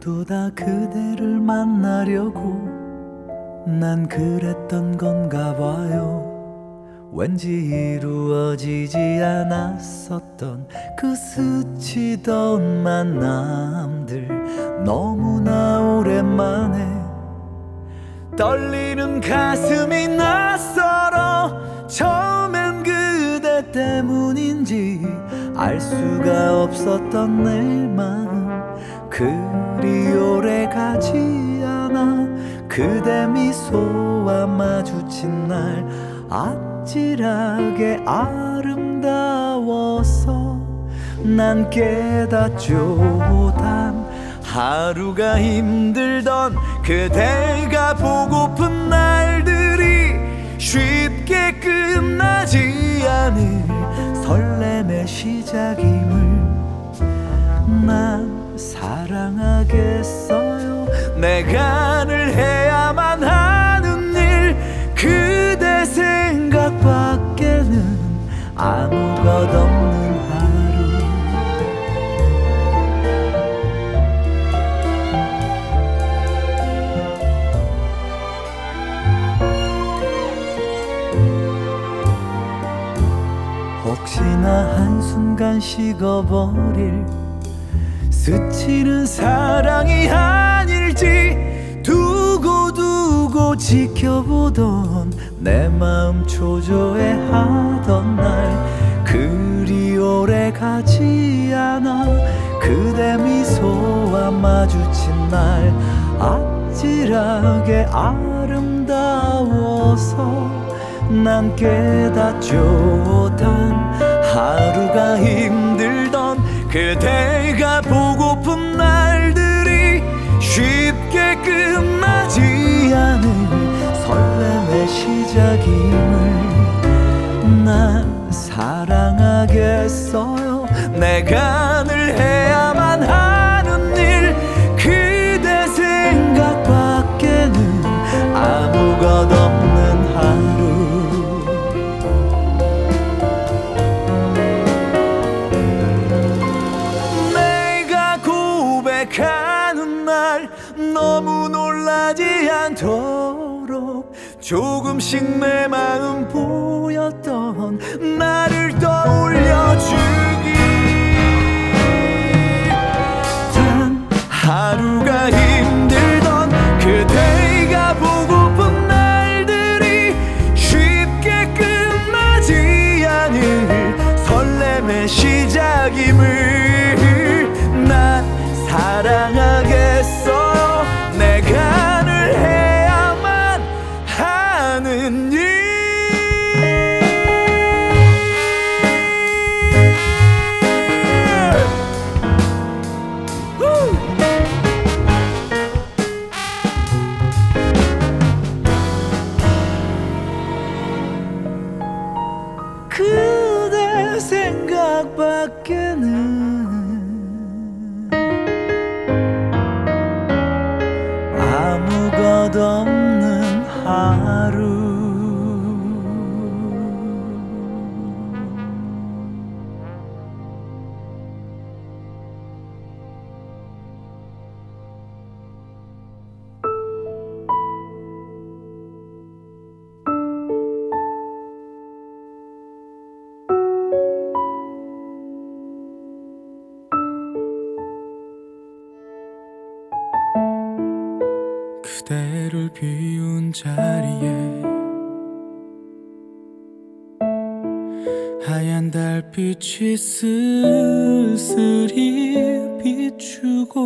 모두 다 그대를 만나려고 난 그랬던 건가 봐요. 왠지 이루어지지 않았었던 그 스치던 만남들 너무나 오랜만에 떨리는 가슴이 낯설어 처음엔 그대 때문인지 알 수가 없었던 내 마음. 그 그대 미소와 마주친 날 아찔하게 아름다워서 난 깨닫죠. 단 하루가 힘들던 그대가 보고픈 날들이 쉽게 끝나지 않을 설렘의 시작임을 난 사랑하겠어요. 내가 늘해 아무것 없는 하루. 혹시나 한순간 식어버릴 스치는 사랑이 아닐지 두고두고 지켜보던 내 마음 초조해 하던 날 그리 오래 가지 않아 그대 미소와 마주친 날 아찔하게 아름다워서 난 깨닫죠. 단 하루가 힘들던 그대가 보고픈 날들이 쉽게 끝나지 않을 설렘의 시작임을 난 사랑하겠어요. 내가 늘 해야 조금씩 내 마음 보였던 나를 떠올려주 하얀 달빛이 쓸쓸히 비추고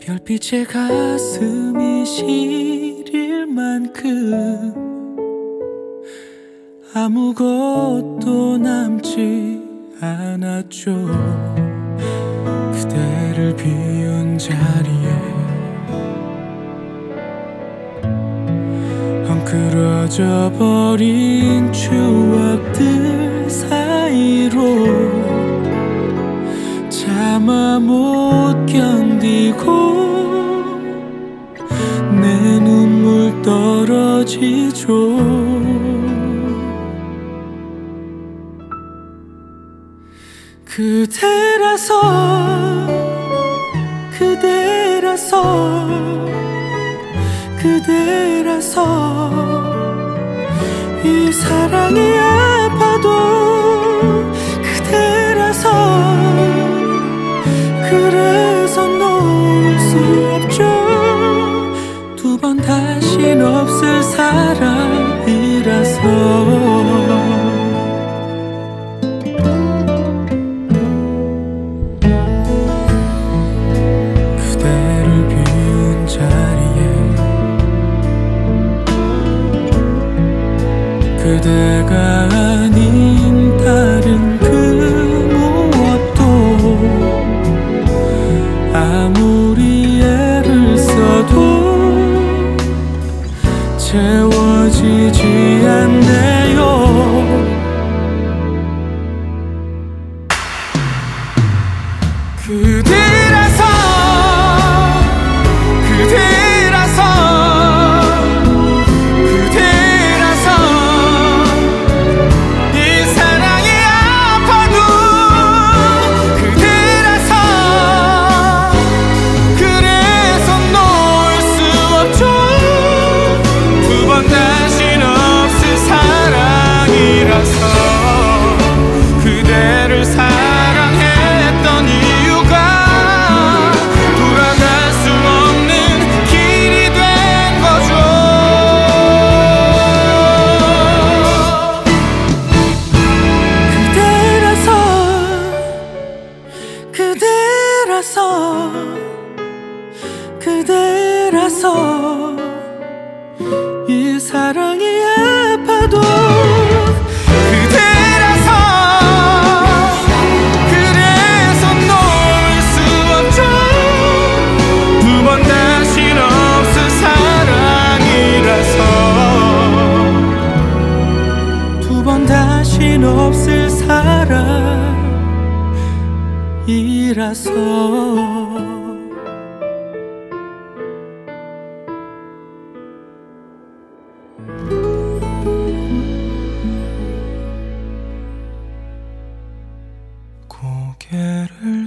별빛에 가슴이 시릴 만큼 아무것도 남지 않았죠. 그대를 비운 자리 흐려져버린 추억들 사이로 차마 못 견디고 내 눈물 떨어지죠. 그대라서 그대라서 그대라서 그대라서. 이 사랑이 아파도 그대라서. 그래서 놓을 수 없죠. 두 번 다신 없을 사람이라서. 去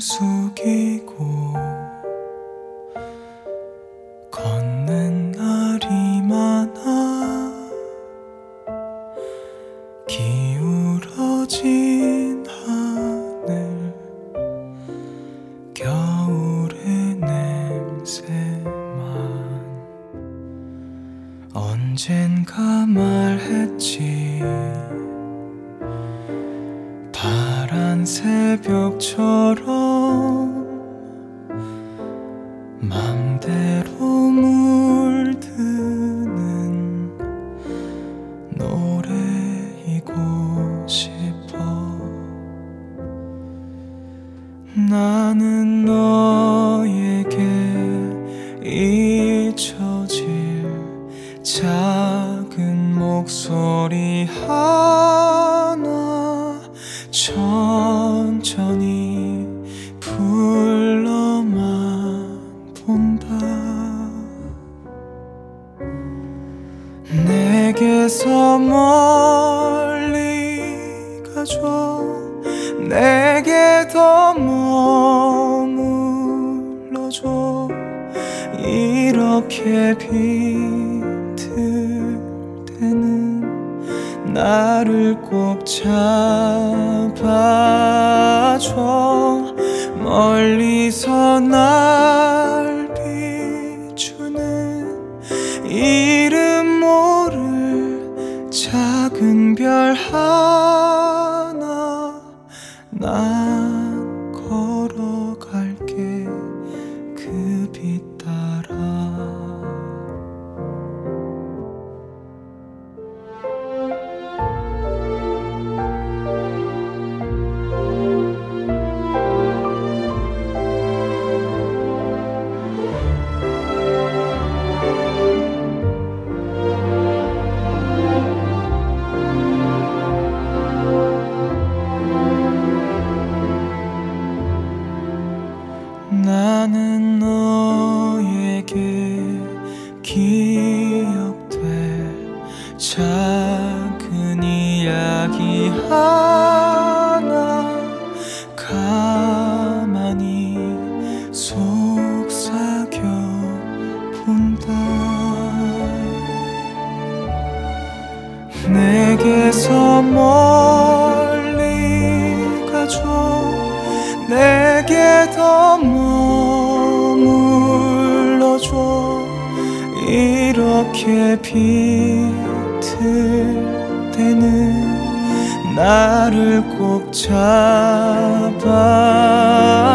so 나를 꼭 잡아줘. 멀리서 날 비추는 이름 모를 작은 별 하나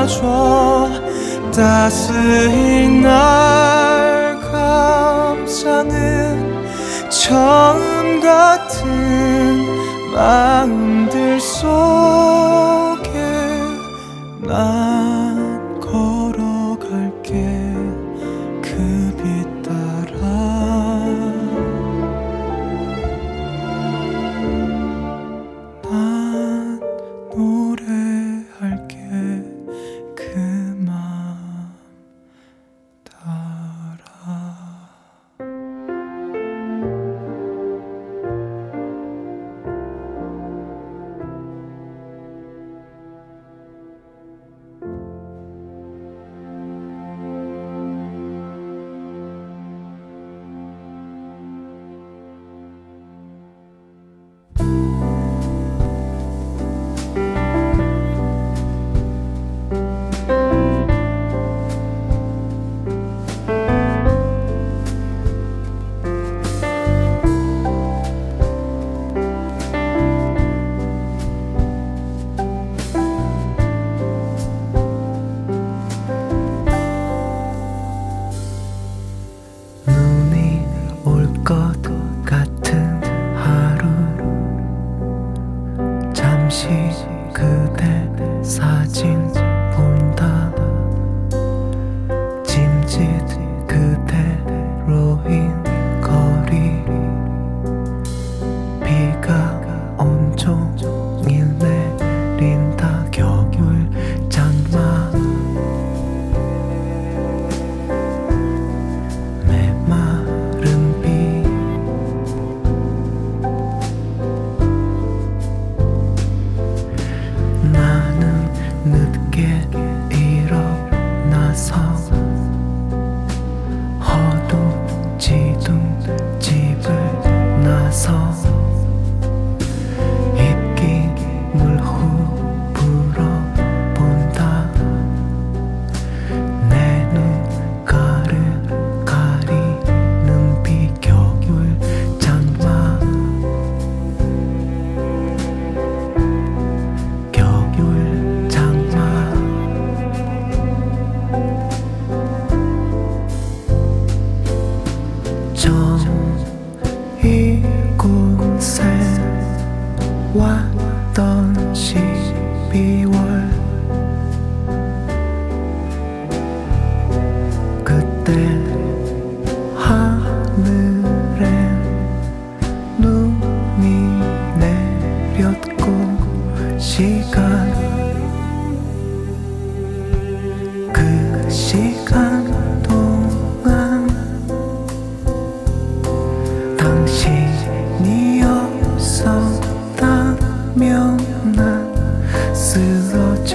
안아줘. 따스히 날 감싸는 처음과 분명 난 쓰러졌겠지.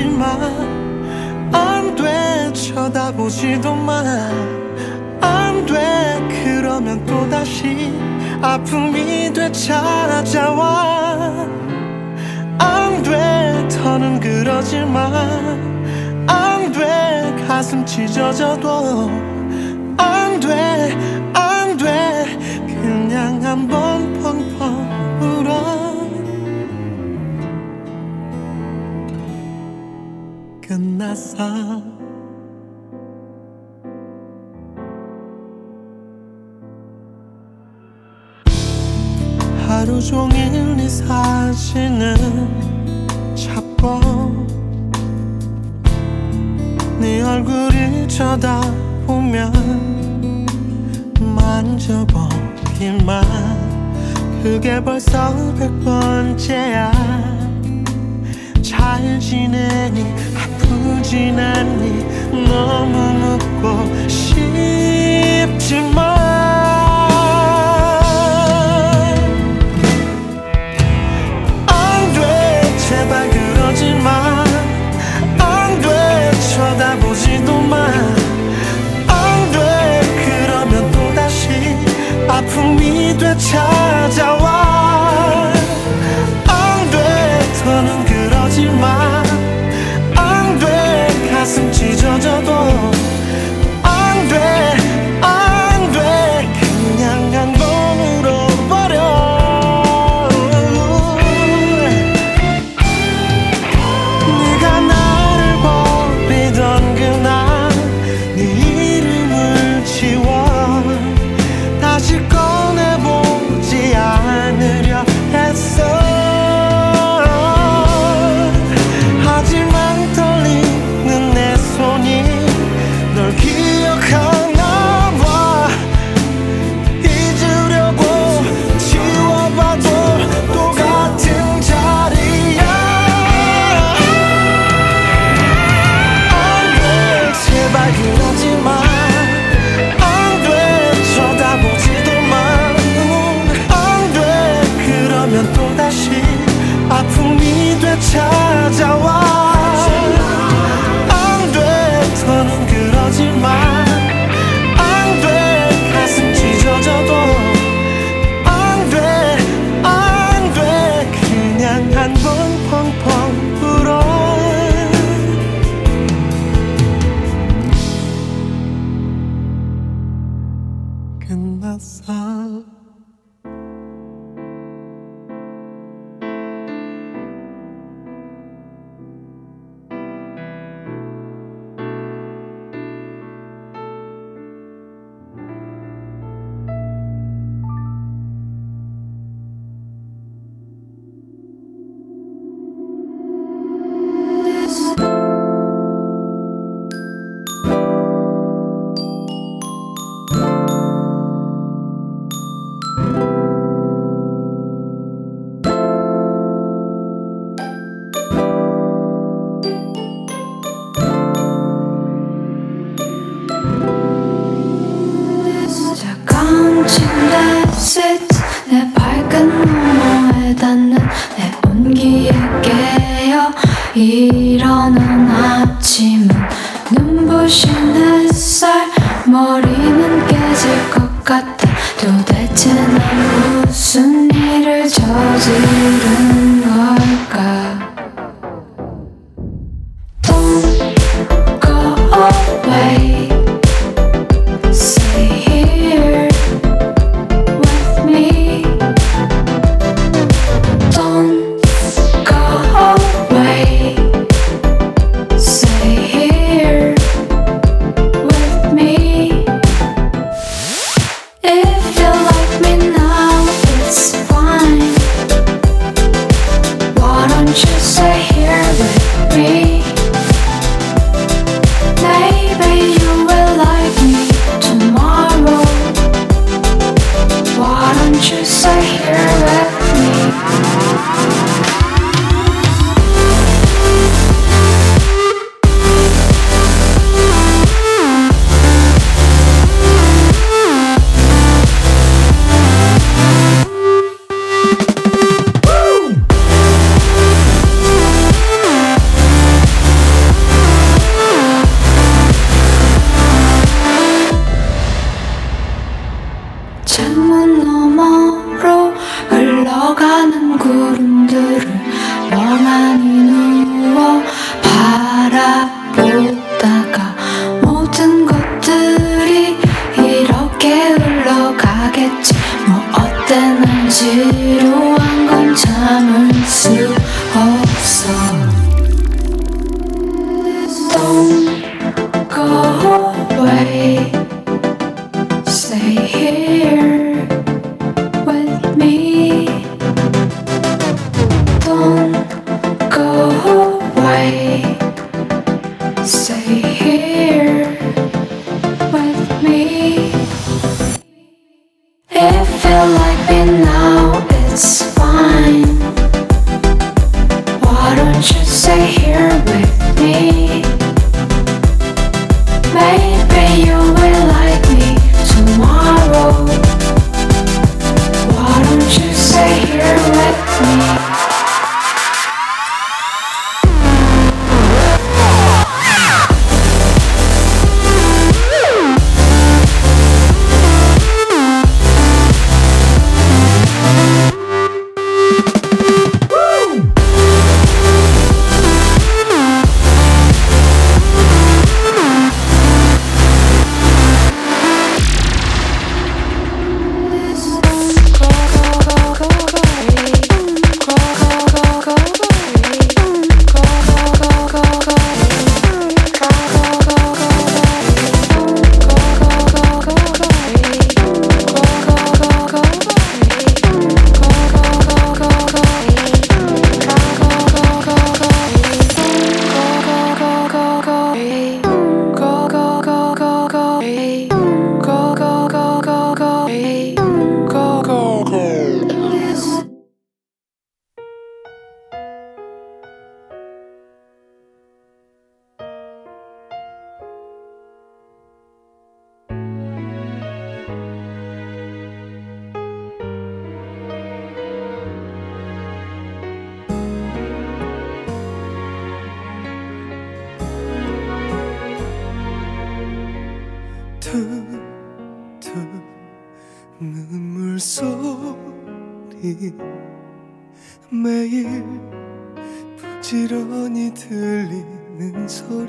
하지만 안돼 쳐다보지도만 안돼 그러면 또다시 아픔이 되찾아와. 안돼 더는 그러지만 안돼 가슴 찢어져도. 안돼 안돼 그냥 한번 만나사. 하루 종일 네 사진을 찾고 네 얼굴을 쳐다보면 만져보기만. 그게 벌써 백 번째야. 잘 지내니? 부진하니 너무 묻고 싶지만 안돼 제발 그러지 마 안돼 쳐다보지도 마. 안돼 그러면 또다시 아픔이 되찾아와.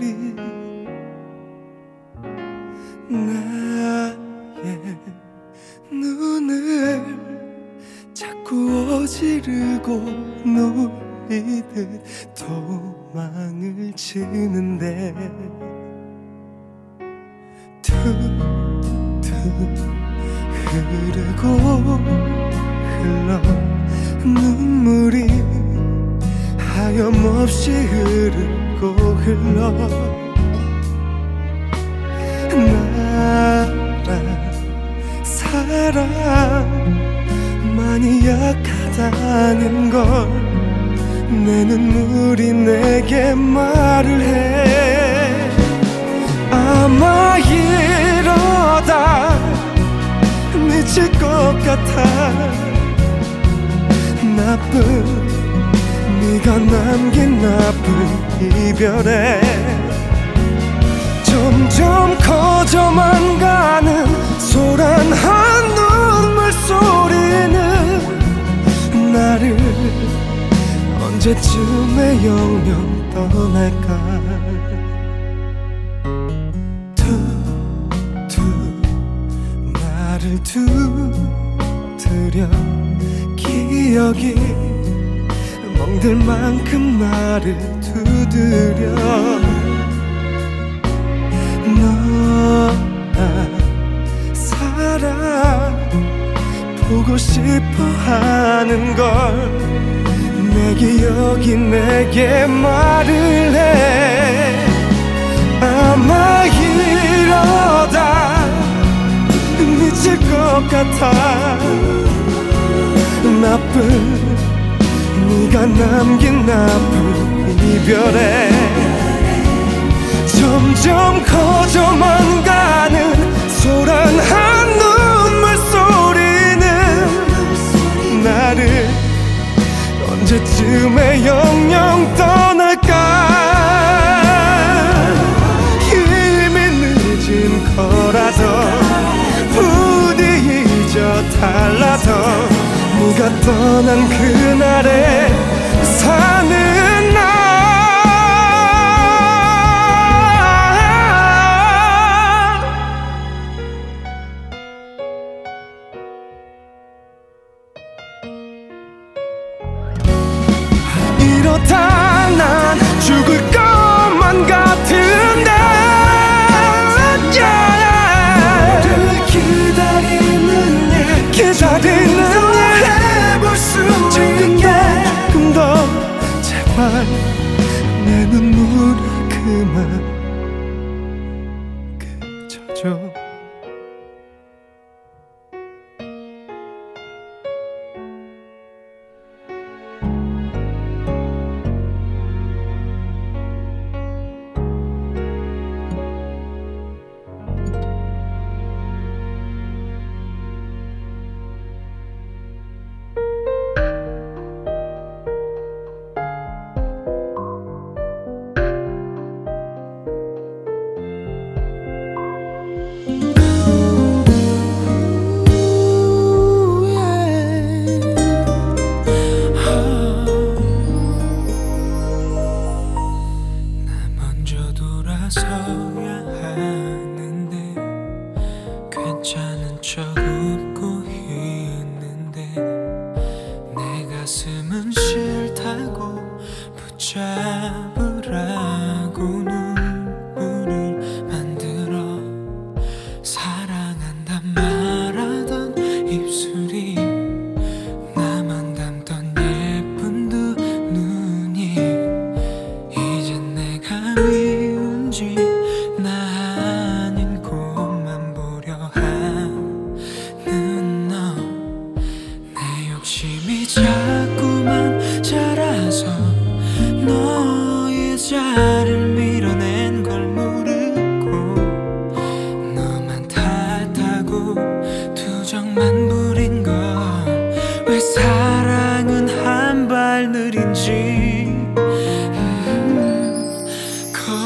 소리 나의 눈을 자꾸 어지르고 놀리듯 도망을 치는데 툭툭 흐르고 흘러 눈물이 하염없이 흐르 고 흘러 나란 사람 많이 약하다는 걸 내 눈물이 내게 말을 해. 아마 이러다 미칠 것 같아. 나쁜 네가 남긴 나쁜 이별에 점점 커져만 가는 소란한 눈물 소리는 나를 언제쯤에 영영 떠날까? 나를 두드려 기억이 멍들 만큼 나를 두드려 너나 살아 보고 싶어 하는 걸 내 기억이 내게 말을 해. 아마 이러다 미칠 것 같아. 나쁜 네가 남긴 나쁜 이별에 점점 커져만 가는 소란한 눈물 소리는 나를 언제쯤에 영영 떠날까? 이미 늦은 거라서 부디 잊어 달라서 네가 떠난 그날에 사는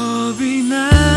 Sobina.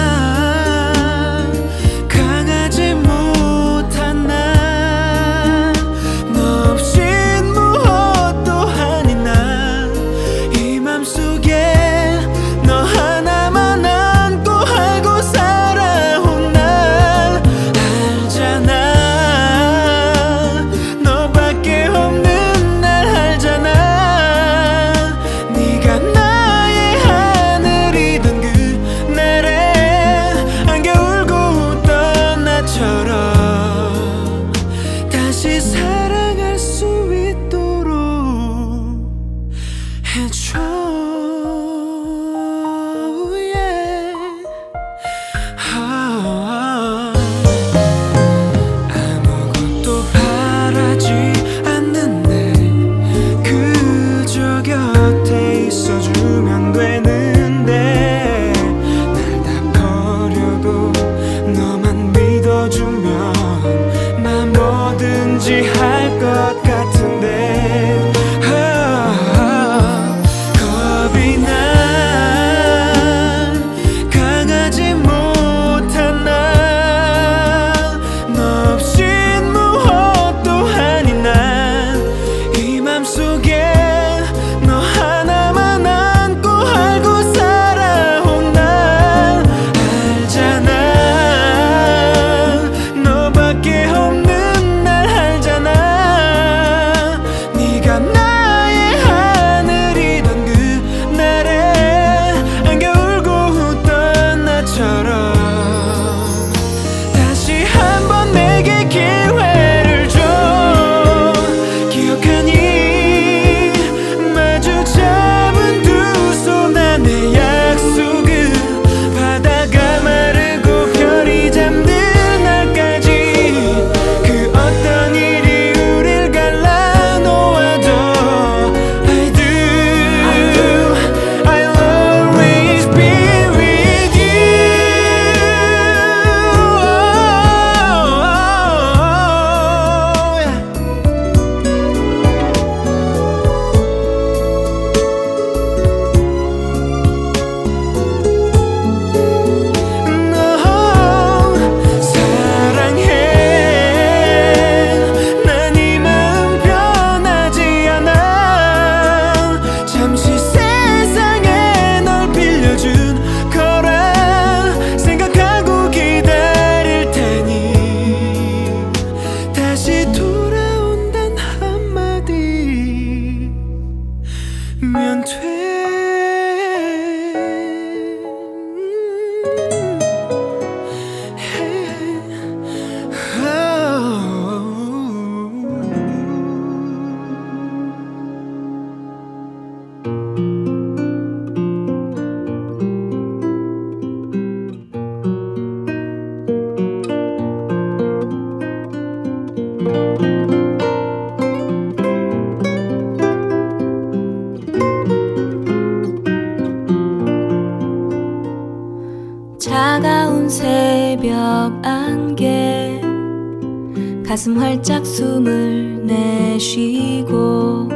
가슴 활짝 숨을 내쉬고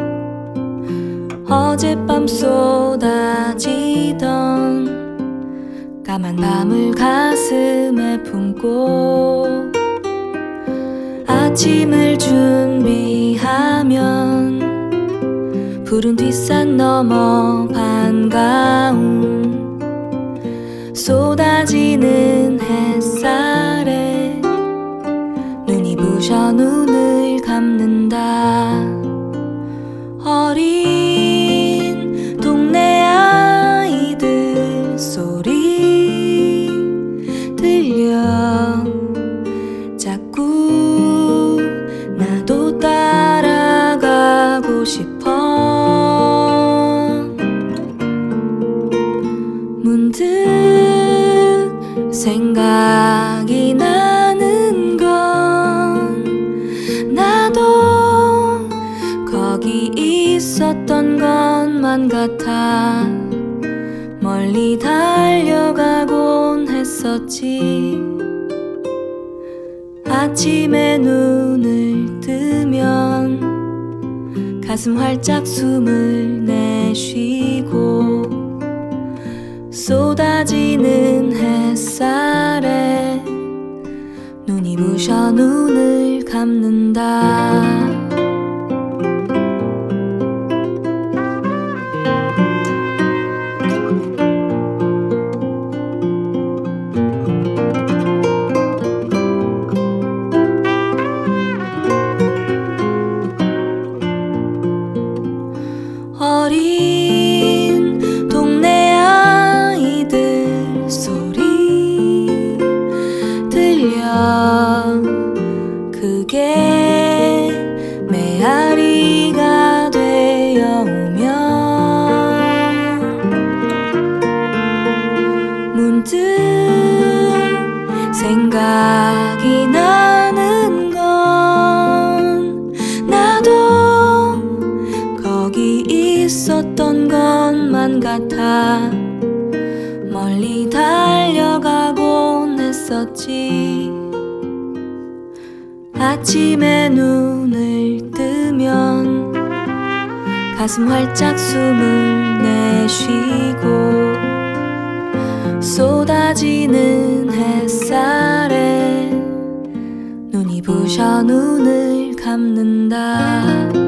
어젯밤 쏟아지던 까만 밤을 가슴에 품고 아침을 준비하면 푸른 뒷산 너머 반가운 쏟아지는 눈을 감는다 했었지. 아침에 눈을 뜨면 가슴 활짝 숨을 내쉬고 쏟아지는 햇살에 눈이 부셔 눈을 감는다 눈이 부셔 눈을 감는다